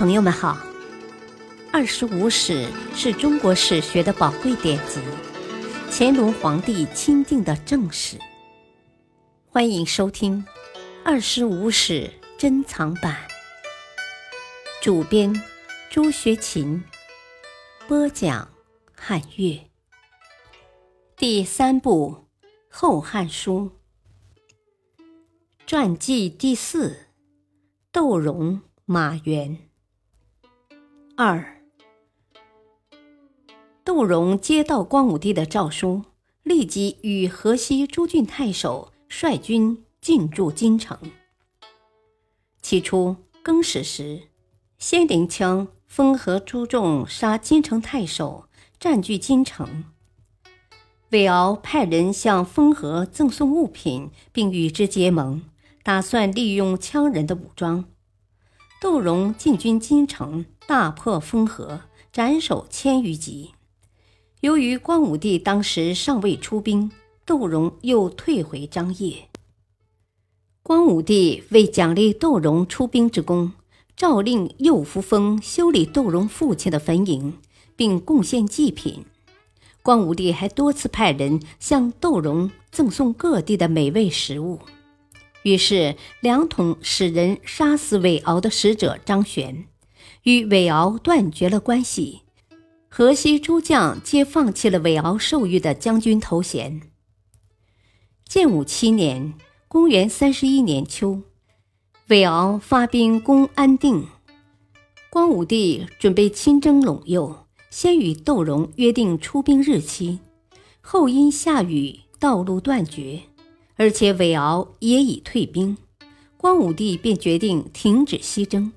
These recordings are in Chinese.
朋友们好，《二十五史》是中国史学的宝贵典籍，乾隆皇帝钦定的正史。欢迎收听《二十五史珍藏版》，主编朱学勤，播讲汉乐。第三部《后汉书》传记第四：窦融、马援。二，窦融接到光武帝的诏书，立即与河西诸郡太守率军进驻京城。起初，更始时，先灵枪封和朱重杀京城太守，占据京城。韦敖派人向封和赠送物品，并与之结盟，打算利用羌人的武装。窦融进军京城，大破封和，斩首千余级。由于光武帝当时尚未出兵，窦融又退回张掖。光武帝为奖励窦融出兵之功，诏令右扶风修理窦融父亲的坟茔，并贡献祭品。光武帝还多次派人向窦融赠送各地的美味食物。于是，两统使人杀死韦敖的使者张玄，与韦敖断绝了关系。河西诸将皆放弃了韦敖授予的将军头衔。建武七年（公元三十一年秋），韦敖发兵攻安定，光武帝准备亲征陇右，先与窦融约定出兵日期，后因下雨，道路断绝。而且韦敖也已退兵，光武帝便决定停止西征。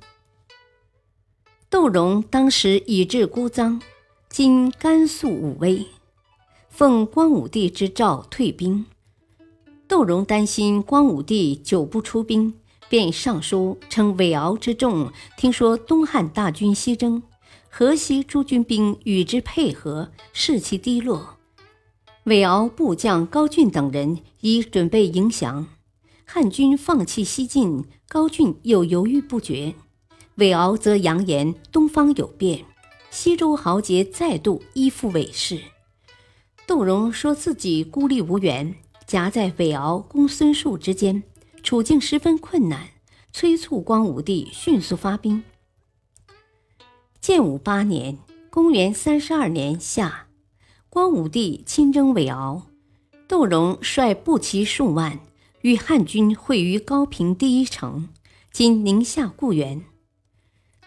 窦融当时已至姑臧（今甘肃武威），奉光武帝之诏退兵。窦融担心光武帝久不出兵，便上书称韦敖之众听说东汉大军西征，河西诸军兵与之配合，士气低落。韦敖部将高峻等人已准备迎降，汉军放弃西进，高峻又犹豫不决。韦敖则扬言东方有变，西周豪杰再度依附韦氏。窦融说自己孤立无援，夹在韦敖、公孙述之间，处境十分困难，催促光武帝迅速发兵。建武八年（公元三十二年夏）。光武帝亲征韦敖，窦融率步骑数万，与汉军会于高平第一城（今宁夏固原）。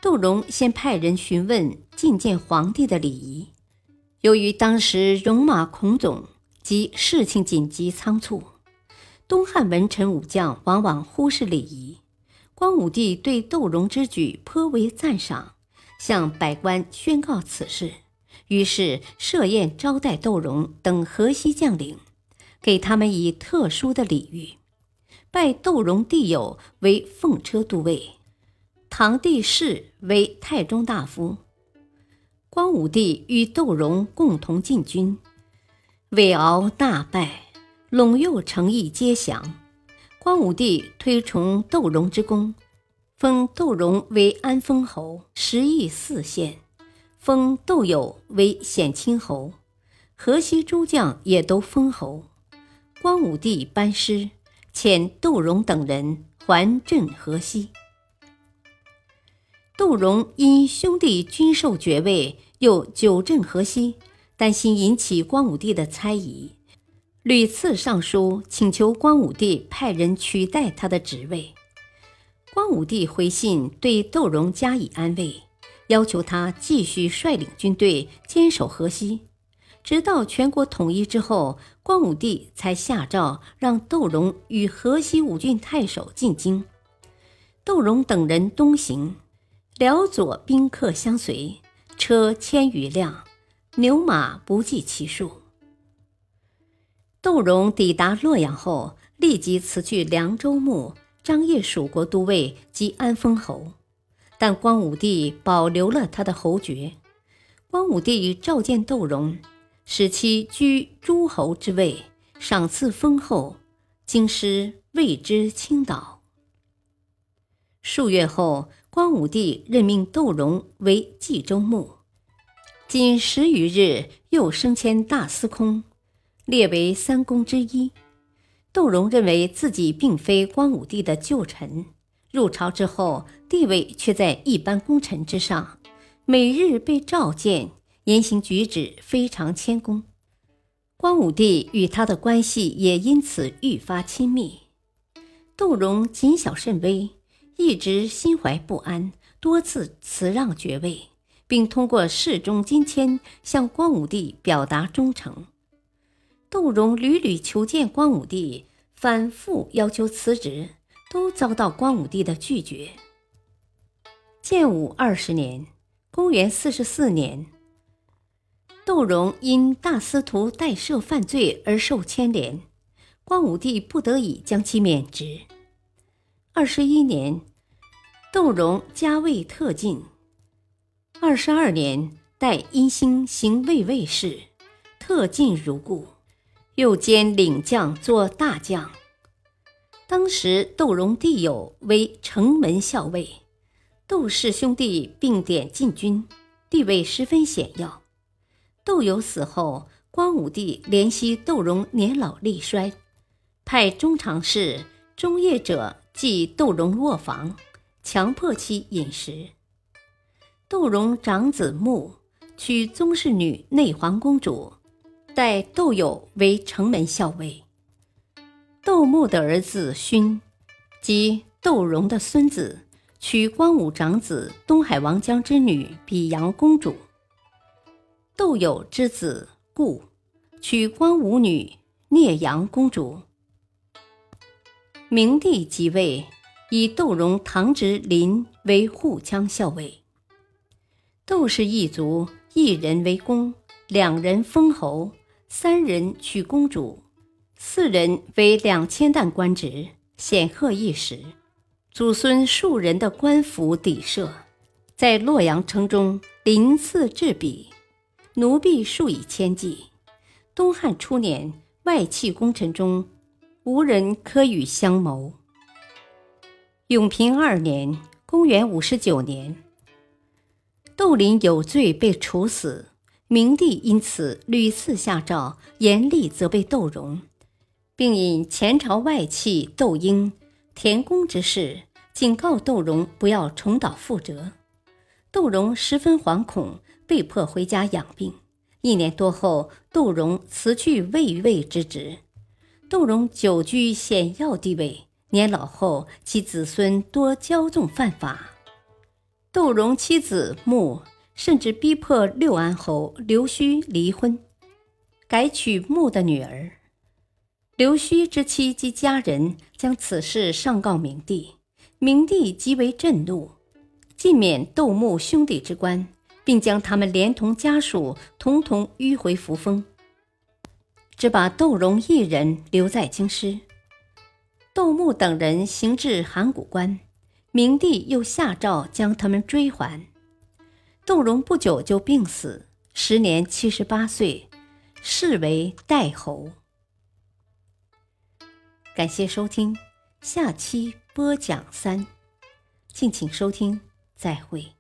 窦融先派人询问觐见皇帝的礼仪，由于当时戎马孔总及事情紧急仓促，东汉文臣武将往往忽视礼仪。光武帝对窦融之举颇为赞赏，向百官宣告此事。于是设宴招待窦融等河西将领，给他们以特殊的礼遇，拜窦融弟友为奉车都尉，堂弟氏为太中大夫。光武帝与窦融共同进军，韦敖大败，陇右城邑皆降。光武帝推崇窦融之功，封窦融为安丰侯，食邑四县。封窦友为显亲侯，河西诸将也都封侯。光武帝班师，遣窦融等人还镇河西。窦融因兄弟均受爵位，又久镇河西，担心引起光武帝的猜疑，屡次上书请求光武帝派人取代他的职位。光武帝回信对窦融加以安慰。要求他继续率领军队坚守河西，直到全国统一之后，光武帝才下诏让窦融与河西五郡太守进京。窦融等人东行，辽左宾客相随，车千余辆，牛马不计其数。窦融抵达洛阳后，立即辞去凉州牧、张掖蜀国都尉及安丰侯。但光武帝保留了他的侯爵。光武帝召见窦融，使其居诸侯之位，赏赐丰厚，京师为之倾倒。数月后，光武帝任命窦融为冀州牧，仅十余日，又升迁大司空，列为三公之一。窦融认为自己并非光武帝的旧臣，入朝之后地位却在一般功臣之上，每日被召见，言行举止非常谦恭。光武帝与他的关系也因此愈发亲密。窦融谨小慎微。一直心怀不安，多次辞让爵位，并通过侍中金谦向光武帝表达忠诚。窦融屡屡求见光武帝，反复要求辞职，都遭到光武帝的拒绝。建武二十年（公元四十四年），窦融因大司徒代赦犯罪而受牵连，光武帝不得已将其免职。二十一年。窦融加位特进。二十二年，代殷兴行卫尉事，特进如故，又兼领将作大将。当时窦融弟友为城门校尉，窦氏兄弟并典进军，地位十分显要。窦友死后，光武帝怜惜窦融年老力衰，派中常侍中业者即窦融卧房。强迫其饮食。窦融长子穆娶宗室女内皇公主，代窦友为城门校尉。窦穆的儿子勋，即窦融的孙子，娶光武长子东海王江之女比阳公主。窦友之子固，娶光武女聂阳公主。明帝即位。以窦融唐植林为护羌校尉。窦氏一族一人为公，两人封侯，三人娶公主，四人为两千担官职，显赫一时。祖孙数人的官府邸舍，在洛阳城中鳞次栉比，奴婢数以千计。东汉初年，外戚功臣中，无人可与相谋。永平二年（公元五十九年），窦林有罪被处死，明帝因此屡次下诏严厉责备窦融，并引前朝外戚窦婴、田公之事，警告窦融不要重蹈覆辙。窦融十分惶恐，被迫回家养病。一年多后，窦融辞去卫尉之职。窦融久居显要地位。年老后，其子孙多骄纵犯法。窦融妻子穆甚至逼迫六安侯刘须离婚，改娶穆的女儿。刘须之妻及家人将此事上告明帝，明帝极为震怒，尽免窦穆兄弟之官，并将他们连同家属统统迂回扶风，只把窦融一人留在京师。窦穆等人行至函谷关，明帝又下诏将他们追还。窦融不久就病死，时年七十八岁，谥为代侯。感谢收听，下期播讲三，敬请收听，再会。